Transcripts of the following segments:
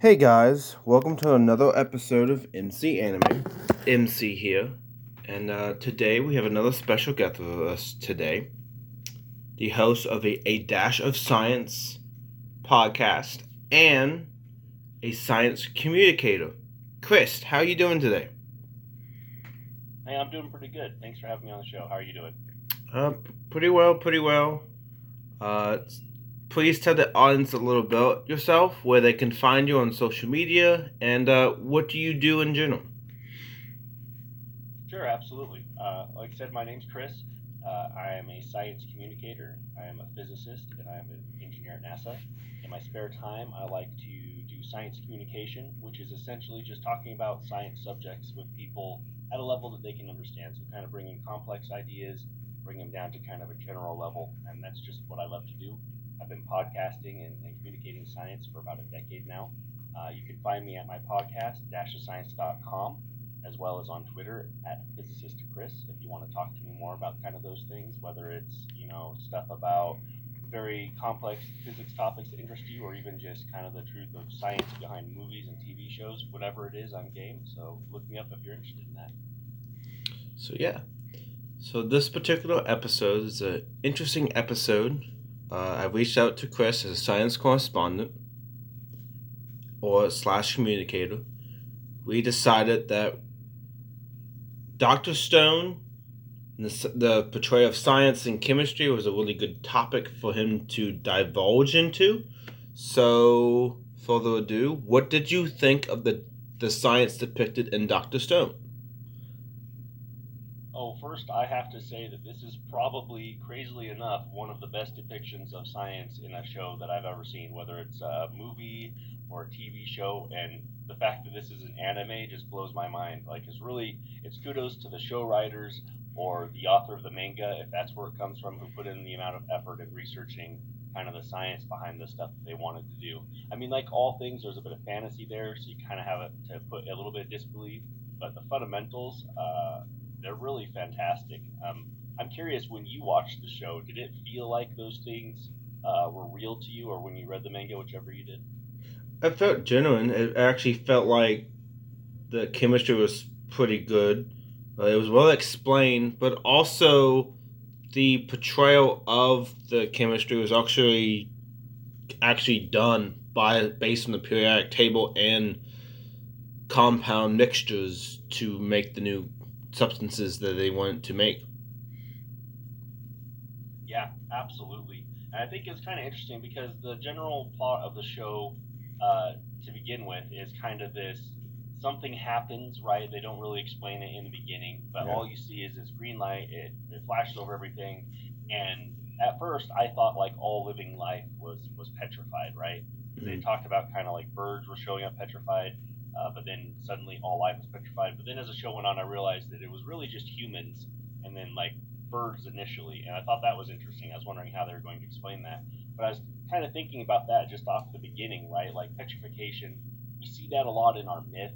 Hey guys, welcome to another episode of MC Anime. MC here, and uh, today we have another special guest with us today. The host of a, a Dash of Science podcast and a science communicator. Chris, how are you doing today? Hey, I'm doing pretty good. Thanks for having me on the show. How are you doing? Uh, pretty well, pretty well. Uh, please tell the audience a little about yourself, where they can find you on social media, and uh, what do you do in general? Sure, absolutely. Uh, like I said, my name's Chris. Uh, I am a science communicator. I am a physicist, and I am an engineer at NASA. In my spare time, I like to do science communication, which is essentially just talking about science subjects with people at a level that they can understand. So, kind of bringing complex ideas, bring them down to kind of a general level, and that's just what I love to do. I've been podcasting and, and communicating science for about a decade now. Uh, you can find me at my podcast, dashofscience.com, as well as on Twitter at physicist Chris. If you want to talk to me more about kind of those things, whether it's you know stuff about very complex physics topics that interest you, or even just kind of the truth of science behind movies and TV shows, whatever it is, I'm game. So look me up if you're interested in that. So yeah, so this particular episode is an interesting episode uh, I reached out to Chris as a science correspondent or slash communicator. We decided that Dr. Stone, the, the portrayal of science and chemistry, was a really good topic for him to divulge into. So, further ado, what did you think of the, the science depicted in Dr. Stone? First, I have to say that this is probably, crazily enough, one of the best depictions of science in a show that I've ever seen, whether it's a movie or a TV show. And the fact that this is an anime just blows my mind. Like, it's really, it's kudos to the show writers or the author of the manga, if that's where it comes from, who put in the amount of effort in researching kind of the science behind the stuff that they wanted to do. I mean, like all things, there's a bit of fantasy there, so you kind of have to put a little bit of disbelief. But the fundamentals, uh, they're really fantastic. Um, I'm curious when you watched the show, did it feel like those things uh, were real to you, or when you read the manga, whichever you did? It felt genuine. It actually felt like the chemistry was pretty good. Uh, it was well explained, but also the portrayal of the chemistry was actually actually done by based on the periodic table and compound mixtures to make the new substances that they wanted to make. Yeah, absolutely. And I think it's kind of interesting because the general plot of the show, uh, to begin with, is kind of this something happens, right? They don't really explain it in the beginning, but yeah. all you see is this green light. It, it flashes over everything, and at first I thought like all living life was was petrified, right? Mm-hmm. They talked about kind of like birds were showing up petrified, uh, but then suddenly all life was petrified. But then as the show went on, I realized that it was really just humans, and then like birds initially, and I thought that was interesting. I was wondering how they were going to explain that, but I was kind of thinking about that just off the beginning, right? Like petrification, we see that a lot in our myth,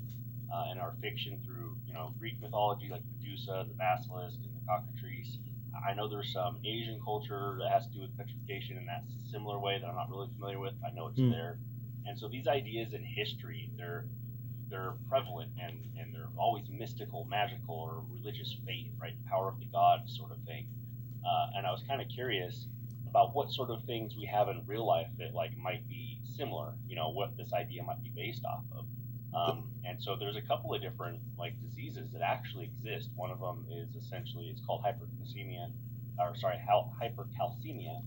uh, in our fiction through you know Greek mythology, like Medusa, the basilisk, and the cockatrice. I know there's some Asian culture that has to do with petrification in that similar way that I'm not really familiar with. I know it's mm. there. And so these ideas in history, they're they're prevalent and, and they're always mystical, magical, or religious faith, right? Power of the gods sort of thing. Uh, and I was kind of curious about what sort of things we have in real life that like might be similar, you know, what this idea might be based off of. Um, and so there's a couple of different like diseases that actually exist. One of them is essentially it's called hypercalcemia, or sorry, hypercalcemia,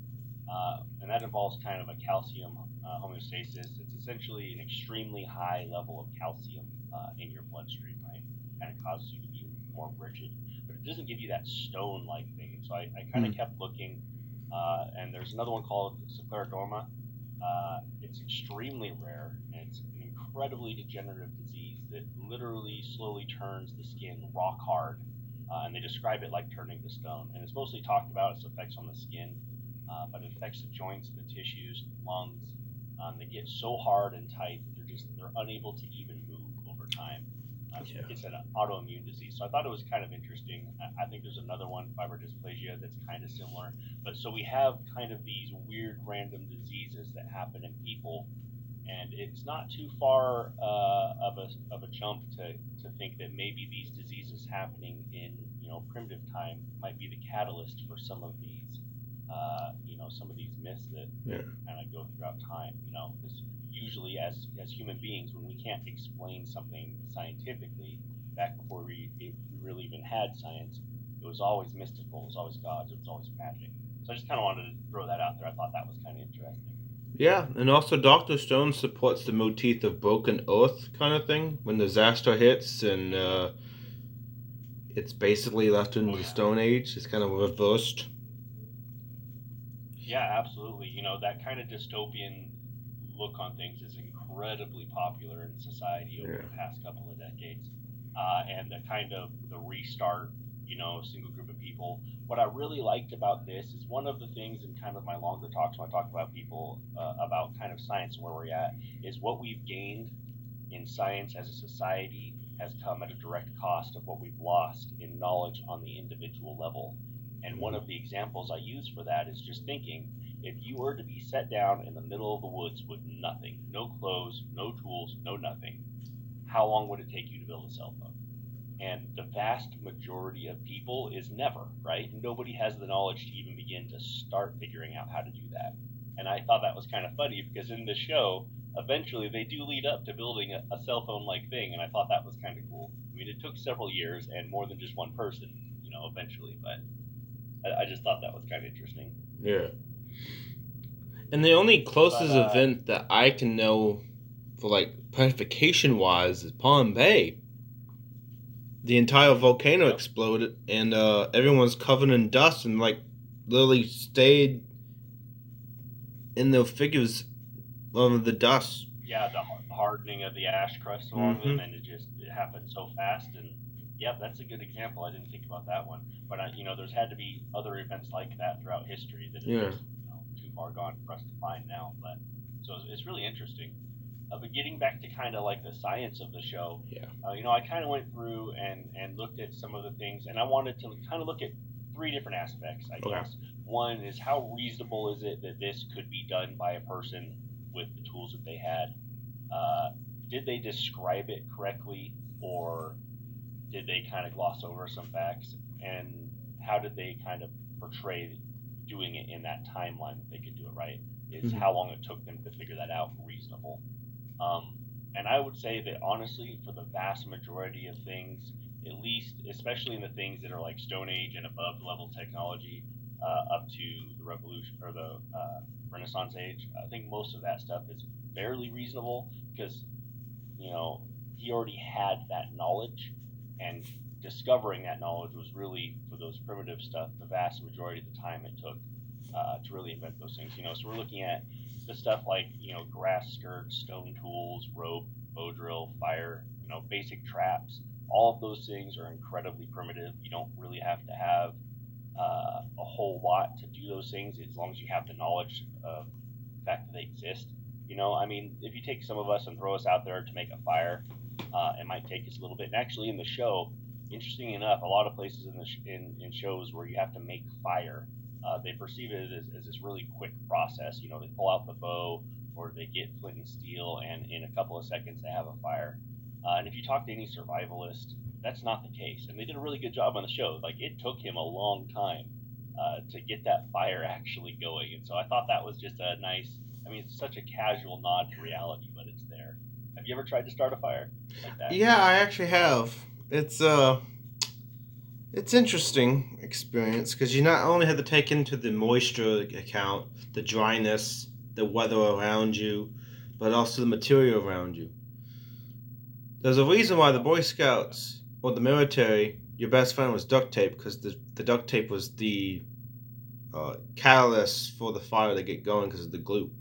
uh, and that involves kind of a calcium uh, homeostasis. It's essentially an extremely high level of calcium uh, in your bloodstream, right? Kind of causes you to be more rigid, but it doesn't give you that stone-like thing. So I, I kind of mm. kept looking, uh, and there's another one called scleroderma. Uh, it's extremely rare, and it's an incredibly degenerative disease that literally slowly turns the skin rock hard. Uh, and they describe it like turning to stone. And it's mostly talked about its effects on the skin, uh, but it affects the joints, the tissues, the lungs, um, they get so hard and tight that they're just they're unable to even move over time. Um, yeah. It's an autoimmune disease. So I thought it was kind of interesting. I, I think there's another one, fibrodysplasia, that's kind of similar. But so we have kind of these weird random diseases that happen in people, and it's not too far uh, of a of a jump to to think that maybe these diseases happening in you know primitive time might be the catalyst for some of these uh, you know some of these myths that, Yeah. kind of go throughout time. You know, because usually as as human beings, when we can't explain something scientifically, back before we, we really even had science, it was always mystical. It was always gods. It was always magic. So I just kind of wanted to throw that out there. I thought that was kind of interesting. Yeah, and also Doctor Stone supports the motif of broken earth kind of thing when the disaster hits and uh, it's basically left in the. Stone Age. It's kind of reversed. Yeah, absolutely. You know, that kind of dystopian look on things is incredibly popular in society over Yeah. the past couple of decades. Uh, and the kind of the restart, you know, single group of people. What I really liked about this is one of the things in kind of my longer talks when I talk about people uh, about kind of science and where we're at is what we've gained in science as a society has come at a direct cost of what we've lost in knowledge on the individual level. And one of the examples I use for that is just thinking if you were to be set down in the middle of the woods with nothing, no clothes, no tools, no nothing, how long would it take you to build a cell phone? And the vast majority of people is never, right? Nobody has the knowledge to even begin to start figuring out how to do that. And I thought that was kind of funny because in the show, eventually they do lead up to building a, a cell phone like thing. And I thought that was kind of cool. I mean, it took several years and more than just one person, you know, eventually, but I, I just thought that was kind of interesting. Yeah. And the only closest But, uh, event that I can know for like petrification wise is Pompeii. The entire volcano Yep. exploded and uh, everyone's covered in dust and like literally stayed in the figures of the dust. yeah, the hardening of the ash crust along them, Mhm. and it just it happened so fast. And yep, that's a good example. I didn't think about that one, but I, you know, there's had to be other events like that throughout history that Yeah. just you know, too far gone for us to find now. But so it's, it's really interesting. Uh, but getting back to kind of like the science of the show, Yeah. uh, you know, I kind of went through and and looked at some of the things, and I wanted to kind of look at three different aspects. I Okay. guess one is how reasonable is it that this could be done by a person with the tools that they had? Uh, did they describe it correctly, or did they kind of gloss over some facts? And how did they kind of portray doing it in that timeline that they could do it right? Is Mhm. how long it took them to figure that out reasonable? Um, and I would say that honestly, for the vast majority of things, at least, especially in the things that are like Stone Age and above level technology, uh, up to the Revolution or the uh, Renaissance Age, I think most of that stuff is fairly reasonable because, you know, he already had that knowledge, and discovering that knowledge was really for those primitive stuff the vast majority of the time it took uh, to really invent those things. You know, so we're looking at the stuff like you know grass skirts, stone tools, rope, bow drill, fire, you know, basic traps. All of those things are incredibly primitive. You don't really have to have uh, a whole lot to do those things as long as you have the knowledge of the fact that they exist. You know, I mean, if you take some of us and throw us out there to make a fire, uh, it might take us a little bit. And actually, in the show, interesting enough, a lot of places in the sh- in, in shows where you have to make fire, uh, they perceive it as, as this really quick process. You know, they pull out the bow or they get flint and steel, and in a couple of seconds they have a fire. Uh, and if you talk to any survivalist, that's not the case. And they did a really good job on the show. Like it took him a long time uh, to get that fire actually going, and so I thought that was just a nice. I mean, it's such a casual nod to reality, but it's. Have you ever tried to start a fire like? Yeah, I actually have. It's uh it's interesting experience because you not only have to take into the moisture account, the dryness, the weather around you, but also the material around you. There's a reason why the Boy Scouts or the military, your best friend was duct tape because the, the duct tape was the uh, catalyst for the fire to get going because of the glue.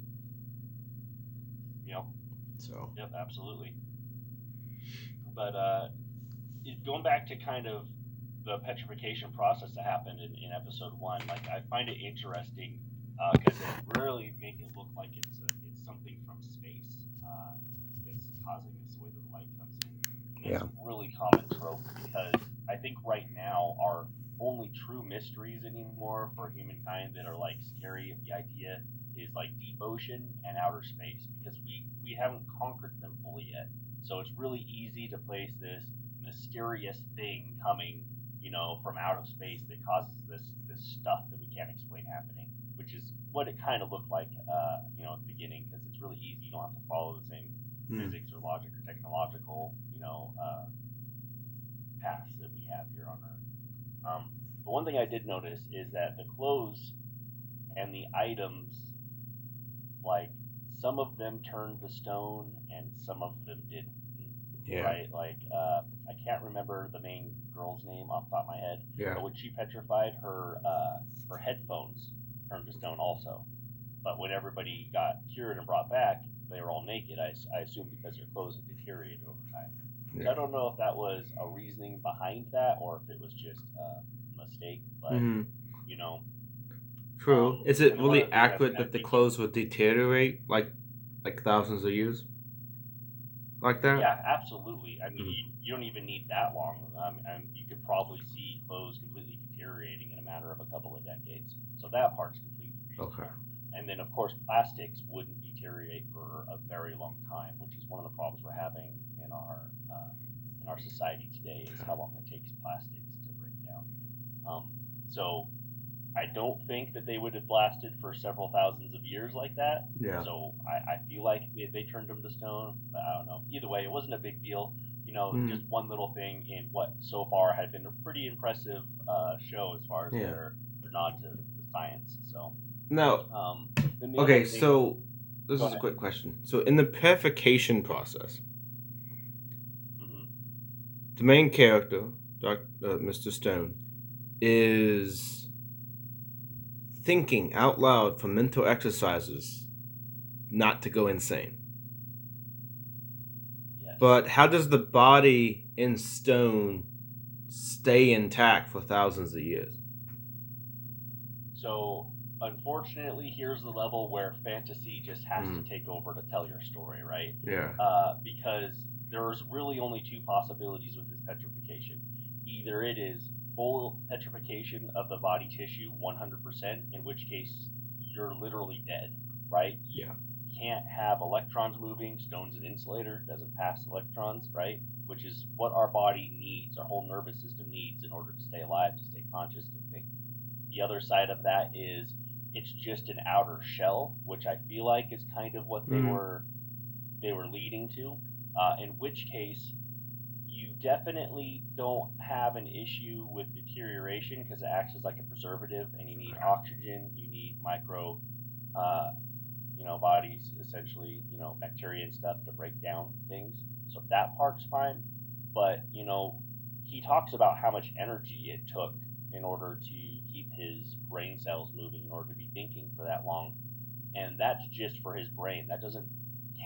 Yep. So Yep, absolutely. But uh, going back to kind of the petrification process that happened in, in episode one, like I find it interesting because it really make it look like it's a, it's something from space uh, that's causing this way that the light comes in. And it's a really common trope because I think right now our only true mysteries anymore for humankind that are like scary. If the idea is like deep ocean and outer space because we we haven't conquered them fully yet. So it's really easy to place this mysterious thing coming, you know, from out of space that causes this this stuff that we can't explain happening, which is what it kind of looked like, uh, you know, at the beginning because it's really easy. You don't have to follow the same Hmm. physics or logic or technological, you know, uh, paths that we have here on Earth. Um, but one thing I did notice is that the clothes and the items, like some of them turned to stone and some of them didn't. Yeah. Right? Like uh, I can't remember the main girl's name off the top of my head, Yeah. but when she petrified, her uh, her headphones turned to stone also. But when everybody got cured and brought back, they were all naked. I, I assume because their clothes had deteriorated over time. So Yeah. I don't know if that was a reasoning behind that or if it was just a mistake. But hmm you know, True. Is it really of the things I accurate that the clothes would deteriorate like like thousands of years? Like that? yeah, absolutely. I mean, Mhm. you, you don't even need that long, um, and you could probably see clothes completely deteriorating in a matter of a couple of decades. So that part's completely reasonable. Okay. And then, of course, plastics wouldn't deteriorate for a very long time, which is one of the problems we're having in our uh, in our society today is how long it takes plastics to break down. Um, so, I don't think that they would have lasted for several thousands of years like that. Yeah. So I, I feel like they, they turned them to stone, but I don't know. Either way, it wasn't a big deal. You know, Mhm. just one little thing in what so far had been a pretty impressive uh, show as far as Yeah. their, their nod to the science. So, Now, um, okay, thing- so this is a quick question. So in the petrification process, Mhm. the main character, Doc, uh, Mr. Stone, is thinking out loud for mental exercises not to go insane. yes. But how does the body in stone stay intact for thousands of years? So, unfortunately, here's the level where fantasy just has Mm. to take over to tell your story, right? Yeah. uh, because there's really only two possibilities with this petrification. Either it is full petrification of the body tissue 100%, in which case you're literally dead, right? You Yeah. can't have electrons moving. Stone's an insulator, doesn't pass electrons, right? Which is what our body needs, our whole nervous system needs in order to stay alive, to stay conscious, to think. The other side of that is it's just an outer shell, which I feel like is kind of what they Mhm. were they were leading to. Uh, in which case, you definitely don't have an issue with deterioration because it acts as like a preservative, and you need oxygen, you need micro, uh, you know, bodies essentially, you know, bacteria and stuff to break down things. So that part's fine. But you know, he talks about how much energy it took in order to keep his brain cells moving in order to be thinking for that long. And that's just for his brain. That doesn't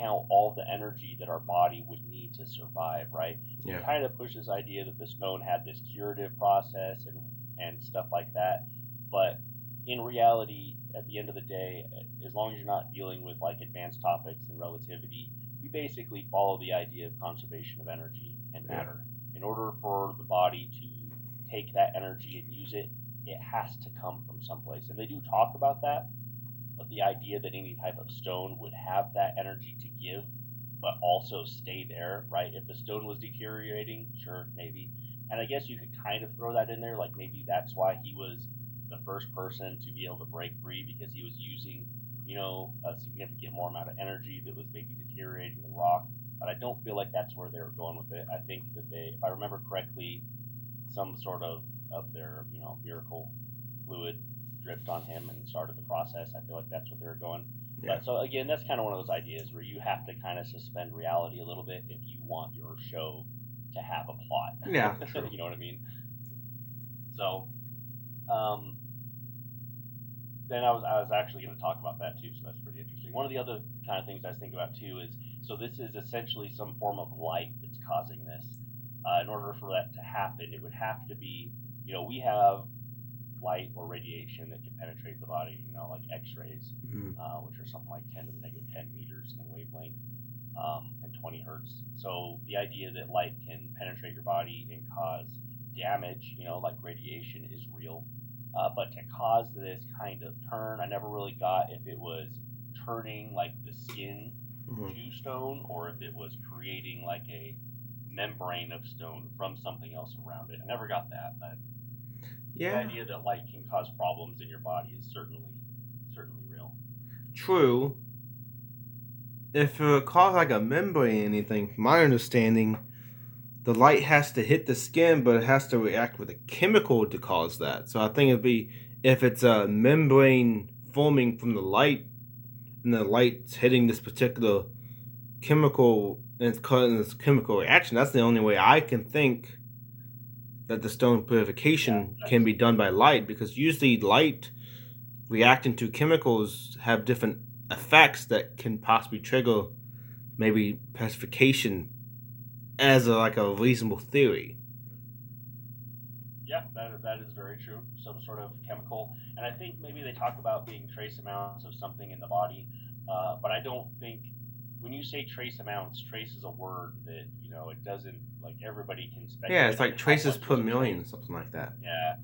count all the energy that our body would need to survive, right? Yeah. Kind of push this idea that the stone had this curative process and and stuff like that. But in reality, at the end of the day, as long as you're not dealing with like advanced topics and relativity, we basically follow the idea of conservation of energy and Yeah. matter. In order for the body to take that energy and use it, it has to come from someplace. And they do talk about that, the idea that any type of stone would have that energy to give, but also stay there, right? If the stone was deteriorating, sure, maybe. And I guess you could kind of throw that in there, like maybe that's why he was the first person to be able to break free because he was using, you know, a significant more amount of energy that was maybe deteriorating the rock. But I don't feel like that's where they were going with it. I think that they, if I remember correctly, some sort of of their, you know, miracle fluid dripped on him and started the process. I feel like that's what they were going. Yeah. But so again, that's kind of one of those ideas where you have to kind of suspend reality a little bit if you want your show to have a plot. Yeah, true. you know what I mean? So, um, then I was I was actually going to talk about that too, so that's pretty interesting. One of the other kind of things I was thinking about too is so this is essentially some form of light that's causing this. Uh, in order for that to happen, it would have to be, you know, we have light or radiation that can penetrate the body, you know, like X-rays, Mhm. uh, which are something like 10 to the negative 10 meters in wavelength um, and 20 hertz. So the idea that light can penetrate your body and cause damage, you know, like radiation is real. Uh, but to cause this kind of turn, I never really got if it was turning like the skin Mhm. to stone or if it was creating like a membrane of stone from something else around it. I never got that, but the idea that light can cause problems in your body is certainly certainly real. true. If it caused like a membrane or anything, from my understanding, the light has to hit the skin, but it has to react with a chemical to cause that. So I think it'd be if it's a membrane forming from the light, and the light's hitting this particular chemical, and it's causing this chemical reaction. That's the only way I can think that the stone petrification can be done by light, because usually light reacting to chemicals have different effects that can possibly trigger maybe pacification as a, like a reasonable theory. Yeah, that, that is very true. Some sort of chemical, and I think maybe they talk about being trace amounts of something in the body, uh, but I don't think when you say trace amounts, trace is a word that you know it doesn't like everybody can speculate. Yeah, it's like traces per million, something like that. Yeah,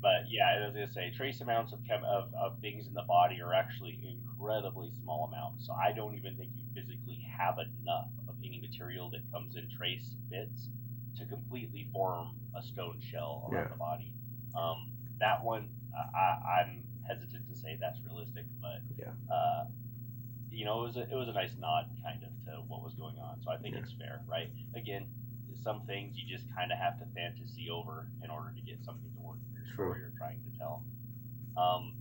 but yeah, as I was gonna say trace amounts of chem of, of things in the body are actually incredibly small amounts. So I don't even think you physically have enough of any material that comes in trace bits to completely form a stone shell around Yeah. the body. Um, that one, I, I, I'm hesitant to say that's realistic, but Yeah. uh, you know, it was a, it was a nice nod kind of to what was going on. So I think Yeah. it's fair, right? Again, some things you just kind of have to fantasy over in order to get something to work for your story you're trying to tell. Um,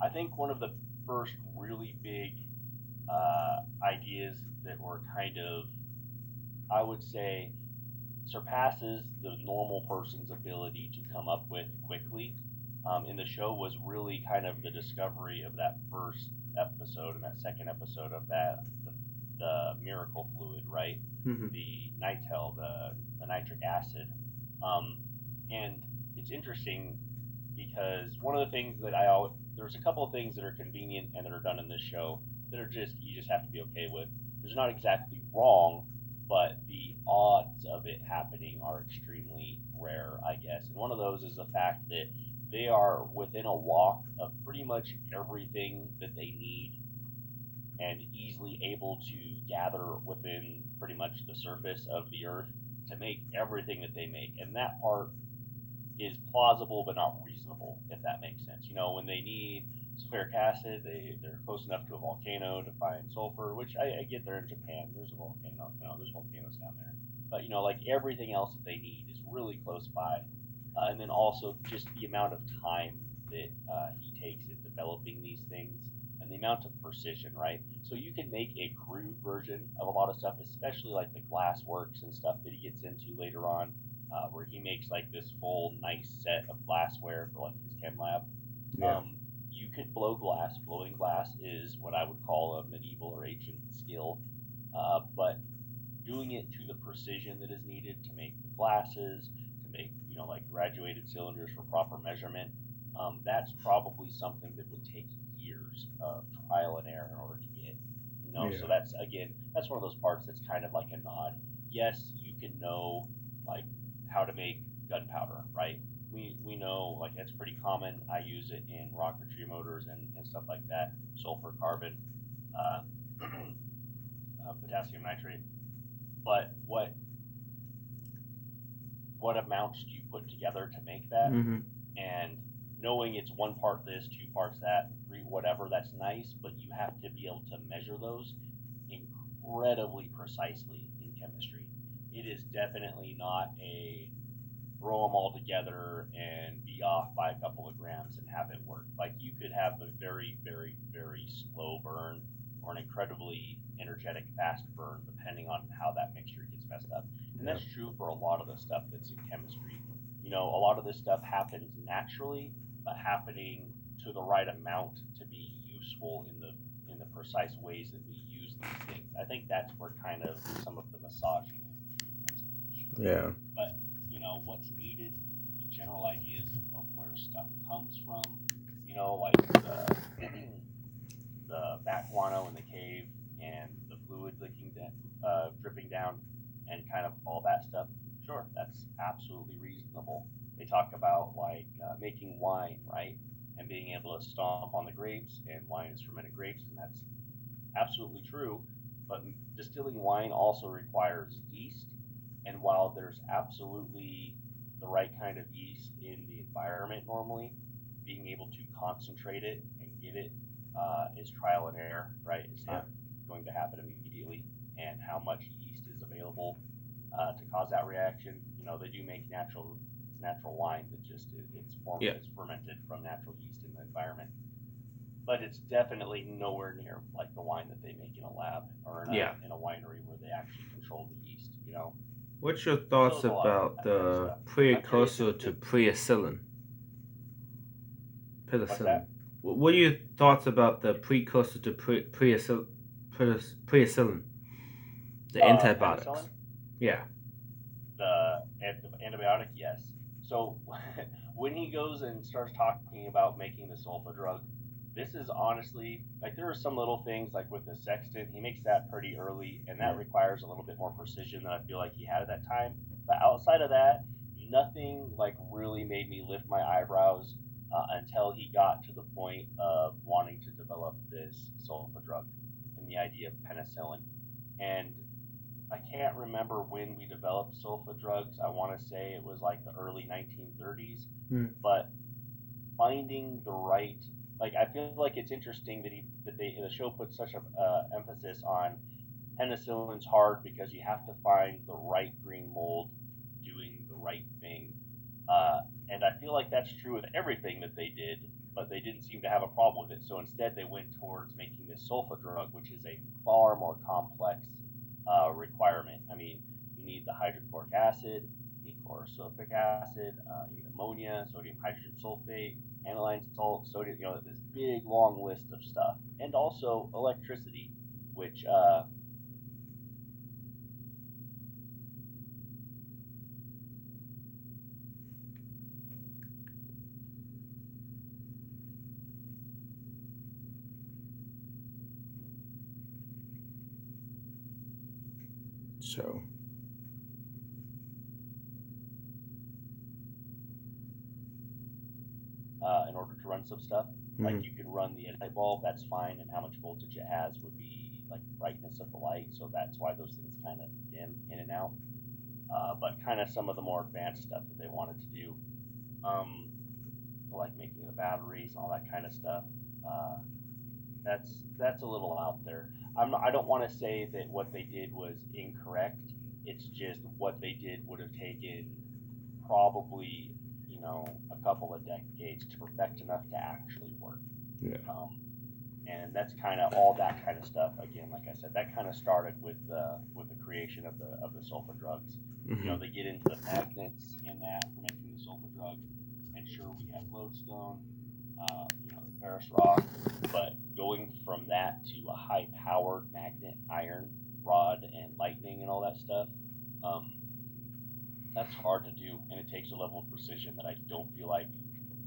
I think one of the first really big uh, ideas that were kind of, I would say, surpasses the normal person's ability to come up with quickly um, in the show was really kind of the discovery of that first episode and that second episode of that the, the miracle fluid, right? Mm-hmm. the nitel, the, the nitric acid. Um, and it's interesting because one of the things that I always, there's a couple of things that are convenient and that are done in this show that are just, you just have to be okay with. It's not exactly wrong, but the odds of it happening are extremely rare, I guess. And one of those is the fact that they are within a walk of pretty much everything that they need and easily able to gather within pretty much the surface of the earth to make everything that they make. And that part is plausible but not reasonable, if that makes sense. You know, when they need sulfuric acid, they, they're close enough to a volcano to find sulfur, which I, I get there in Japan. There's a volcano, you know, there's volcanoes down there. But, you know, like everything else that they need is really close by. Uh, and then also just the amount of time that uh, he takes in developing these things and the amount of precision, right? So you can make a crude version of a lot of stuff, especially like the glass works and stuff that he gets into later on, uh, where he makes like this full nice set of glassware for like his chem lab. Yeah. Um, you could blow glass. Blowing glass is what I would call a medieval or ancient skill, uh, but doing it to the precision that is needed to make the glasses, you know like graduated cylinders for proper measurement, um, that's probably something that would take years of trial and error in order to get. You know, Yeah. so that's again, that's one of those parts that's kind of like a nod. Yes, you can know like how to make gunpowder, right? We we know like that's pretty common. I use it in rocketry motors and, and stuff like that. Sulfur, carbon, uh, uh, potassium nitrate. But what what amounts do you put together to make that? Mm-hmm. and knowing it's one part this, two parts that, three whatever, that's nice, but you have to be able to measure those incredibly precisely in chemistry. It is definitely not a throw them all together and be off by a couple of grams and have it work. Like you could have a very, very, very slow burn or an incredibly energetic fast burn, depending on how that mixture gets messed up. And that's true for a lot of the stuff that's in chemistry. You know, a lot of this stuff happens naturally, but happening to the right amount to be useful in the in the precise ways that we use these things. I think that's where kind of some of the massaging Yeah. But, you know what's needed, the general ideas of, of where stuff comes from. You know, like the the bat guano in the cave and the fluid leaking, da- uh, dripping down, and kind of all that stuff. Sure, that's absolutely reasonable. they talk about like uh, making wine, right? And being able to stomp on the grapes, and wine is fermented grapes, and that's absolutely true. But distilling wine also requires yeast, and while there's absolutely the right kind of yeast in the environment normally, being able to concentrate it and get it uh, is trial and error, right? It's not going to happen immediately, and how much available uh, to cause that reaction. You know, they do make natural natural wine that just it's formed, Yeah. it's fermented from natural yeast in the environment. But it's definitely nowhere near like the wine that they make in a lab or in a, Yeah. in a winery where they actually control the yeast. You know, What's your thoughts Still a lot of about that kind of the precursor to it- penicillin? What are your thoughts about the precursor to pre- penicillin? Penicillin, the Uh, antibiotics. penicillin? Yeah. the antibiotic, yes. So when he goes and starts talking about making the sulfa drug, this is honestly like there are some little things like with the sextant, he makes that pretty early, and that requires a little bit more precision than I feel like he had at that time. But outside of that, nothing like really made me lift my eyebrows uh, until he got to the point of wanting to develop this sulfa drug and the idea of penicillin. And I can't remember when we developed sulfa drugs. I want to say it was like the early 1930s. Hmm. But finding the right, like I feel like it's interesting that he that they the show puts such a uh, emphasis on penicillin's hard because you have to find the right green mold doing the right thing. Uh, and I feel like that's true with everything that they did, but they didn't seem to have a problem with it. So instead, they went towards making this sulfa drug, which is a far more complex uh, requirement. I mean, you need the hydrochloric acid, you need acid, uh, you need ammonia, sodium hydrogen sulfate, aniline salt, sodium, you know, this big long list of stuff. And also electricity, which So. uh, in order to run some stuff. Like Mhm. you could run the anti bulb, that's fine, and how much voltage it has would be like brightness of the light. So that's why those things kind of dim in and out. Uh, but kind of some of the more advanced stuff that they wanted to do, um, like making the batteries, and all that kind of stuff. Uh, that's that's a little out there. I'm I don't want to say that what they did was incorrect. It's just what they did would have taken probably you know a couple of decades to perfect enough to actually work. Yeah. Um, and that's kind of all that kind of stuff. Again, like I said, that kind of started with the with the creation of the of the sulfa drugs. You know, they get into the magnets in that for making the sulfa drug. And sure, we have lodestone, uh, you know, the ferrous rock, but going from that to a high-powered magnet iron rod and lightning and all that stuff, um, that's hard to do, and it takes a level of precision that I don't feel like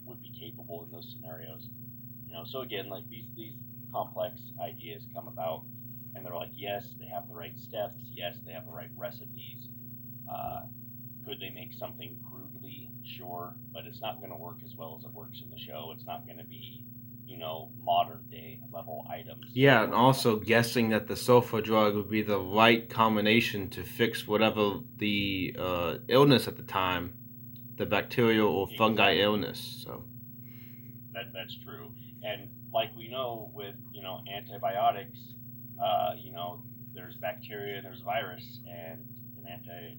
would be capable in those scenarios. You know, so again, like these these complex ideas come about, and they're like, yes, they have the right steps, yes, they have the right recipes. Uh, could they make something? Sure, but it's not going to work as well as it works in the show. It's not going to be, you know, modern day level items. Yeah, and also guessing that the sulfur drug would be the right combination to fix whatever the uh, illness at the time, the bacterial or fungi illness. So. that that's true. And like we know with you know antibiotics, uh, you know there's bacteria and there's virus, and an anti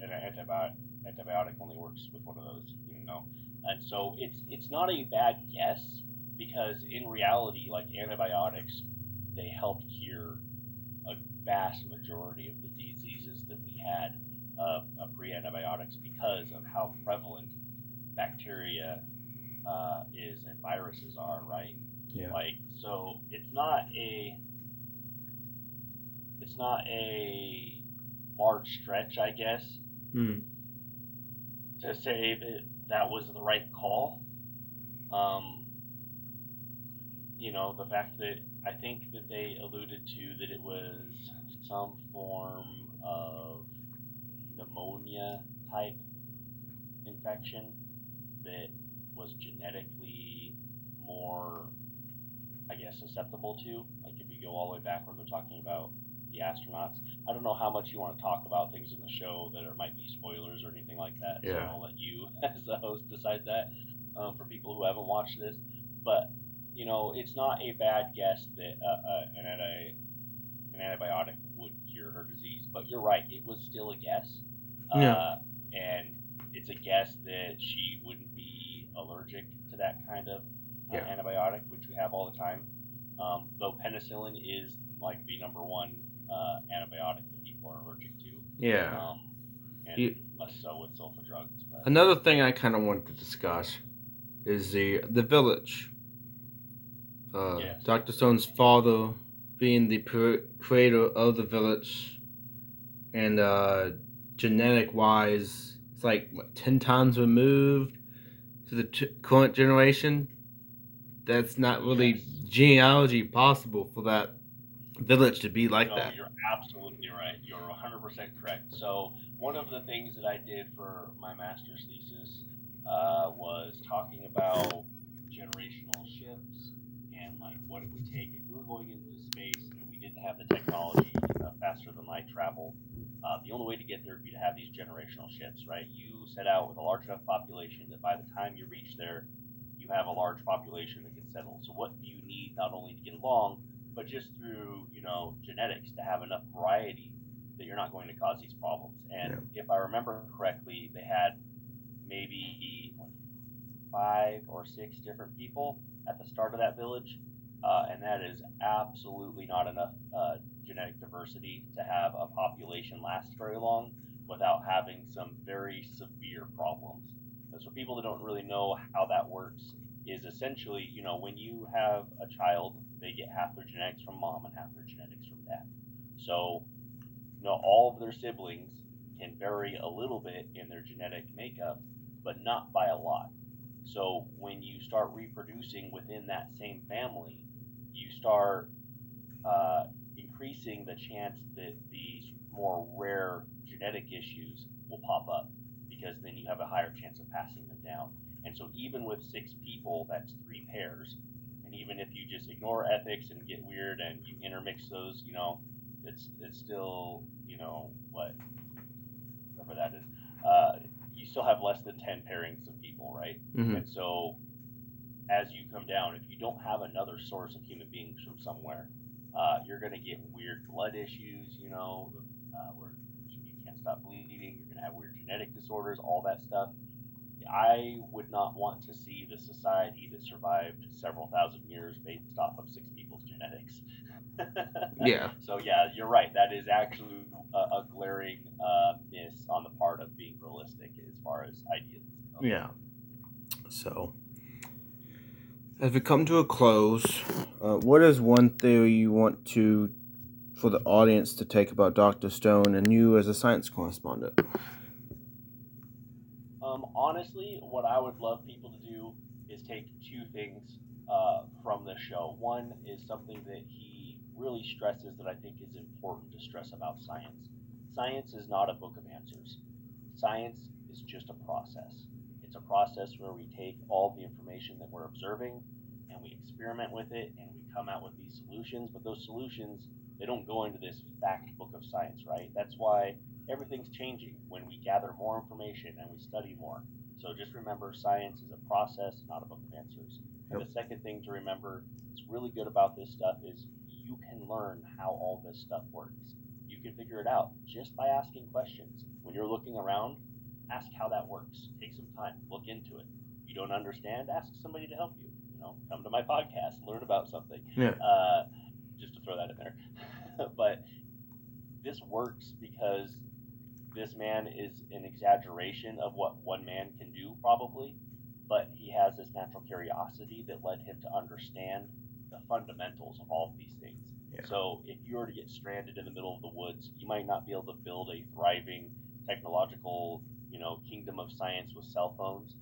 an antibiotic antibiotic only works with one of those, you know. And so it's it's not a bad guess because in reality, like antibiotics, they helped cure a vast majority of the diseases that we had uh, uh, pre-antibiotics because of how prevalent bacteria uh, is and viruses are, right? Yeah. Like, so it's not a it's not a large stretch, I guess, Mm. To say that that was the right call. Um, you know, the fact that I think that they alluded to that it was some form of pneumonia type infection that was genetically more, I guess, susceptible to. Like if you go all the way backward, we're talking about the astronauts. I don't know how much you want to talk about things in the show that are, might be spoilers or anything like that. So Yeah. I'll let you, as the host, decide that um, for people who haven't watched this. But you know, it's not a bad guess that uh, uh, an, anti- an antibiotic would cure her disease. But you're right; it was still a guess. Yeah. Uh, and it's a guess that she wouldn't be allergic to that kind of uh, Yeah. antibiotic, which we have all the time. Um, though penicillin is like the number one uh, antibiotic that people are allergic to. Yeah. Um, and You- less so with sulfa drugs. But Another thing I kind of wanted to discuss is the the village. Uh, Yes. Dr. Stone's father being the creator of the village, and uh, genetic wise, it's like what, ten times removed to the t- current generation. That's not really Yes. genealogy possible for that village to be like no, that. you're absolutely right. You're 100% correct. So, one of the things that I did for my master's thesis uh, was talking about generational shifts and like what it would take if we were going into space and we didn't have the technology uh, faster than light travel. Uh, the only way to get there would be to have these generational shifts, right? You set out with a large enough population that by the time you reach there, you have a large population that can settle. So, what do you need not only to get along, but just through you know genetics to have enough variety that you're not going to cause these problems. And if I remember correctly, they had maybe five or six different people at the start of that village, uh, and that is absolutely not enough uh, genetic diversity to have a population last very long without having some very severe problems. And so people that don't really know how that works is essentially, you know, when you have a child, they get half their genetics from mom and half their genetics from dad. So, you know, all of their siblings can vary a little bit in their genetic makeup, but not by a lot. So when you start reproducing within that same family, you start uh, increasing the chance that these more rare genetic issues will pop up because then you have a higher chance of passing them down. And so even with six people, that's three pairs. Even if you just ignore ethics and get weird and you intermix those, you know, it's it's still, you know, what whatever that is. Uh, you still have less than ten pairings of people, right? hmm And so, as you come down, if you don't have another source of human beings from somewhere, uh, you're going to get weird blood issues, you know, uh, where you can't stop bleeding. You're going to have weird genetic disorders, all that stuff. I would not want to see the society that survived several thousand years based off of six people's genetics. Yeah. So yeah, you're right. That is actually a, a glaring uh, miss on the part of being realistic as far as ideas. go. Yeah. So, as we come to a close, uh, what is one theory you want to, for the audience to take about Doctor Stone and you as a science correspondent? Honestly, what I would love people to do is take two things uh, from the show. One is something that he really stresses that I think is important to stress about science. Science is not a book of answers. Science is just a process. It's a process where we take all the information that we're observing and we experiment with it and we come out with these solutions. But those solutions, they don't go into this fact book of science, right? That's why everything's changing when we gather more information and we study more. So just remember science is a process, not a book of answers. And the second thing to remember, what's really good about this stuff is you can learn how all this stuff works. You can figure it out just by asking questions. When you're looking around, ask how that works. Take some time, look into it. If you don't understand, ask somebody to help you. You know, come to my podcast, learn about something. Yeah. Uh, just to throw that in there. but this works because this man is an exaggeration of what one man can do, probably, but he has this natural curiosity that led him to understand the fundamentals of all of these things. Yeah. So, if you were to get stranded in the middle of the woods, you might not be able to build a thriving technological, you know, kingdom of science with cell phones,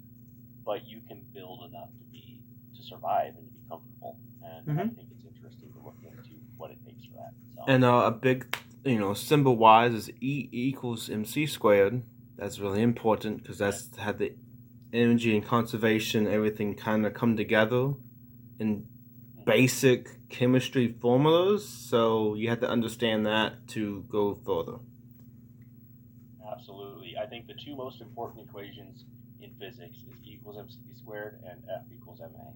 but you can build enough to be to survive and to be comfortable. And I Mhm. think it's interesting to look into what it takes for that. So. And uh, a big, you know, symbol wise is E equals MC squared. That's really important because that's had the energy and conservation, everything kind of come together in basic chemistry formulas. So you have to understand that to go further. Absolutely. I think the two most important equations in physics is E equals mc squared and F equals ma.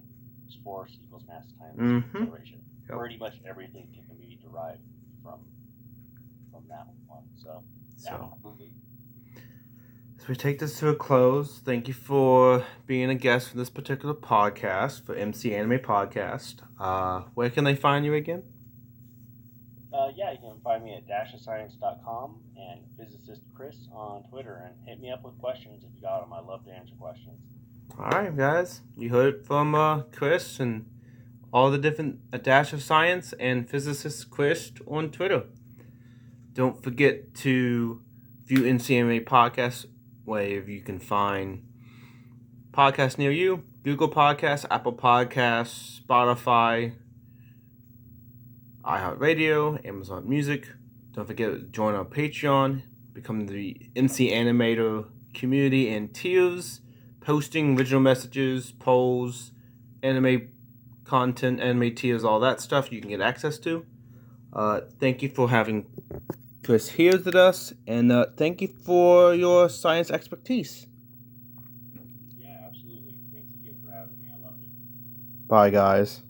Force equals mass times Mhm. acceleration. Yep. Pretty much everything can be derived from that one. So, yeah, So as we take this to a close, thank you for being a guest for this particular podcast for MC Anime Podcast. Uh, where can they find you again? Uh, yeah, you can find me at dashofscience.com and physicist Chris on Twitter and hit me up with questions if you got them. I love to answer questions. All right, guys, you heard from uh, Chris and all the different a dash of science and physicist Chris on Twitter. Don't forget to view NCMA podcast where you can find podcasts near you: Google Podcasts, Apple Podcasts, Spotify, iHeartRadio, Amazon Music. Don't forget to join our Patreon, become the MC Animator community and tiers posting original messages, polls, anime content, anime tiers, all that stuff you can get access to. Uh, thank you for having Chris here with us, and uh, thank you for your science expertise. Yeah, absolutely. Thanks again for having me. I loved it. Bye, guys.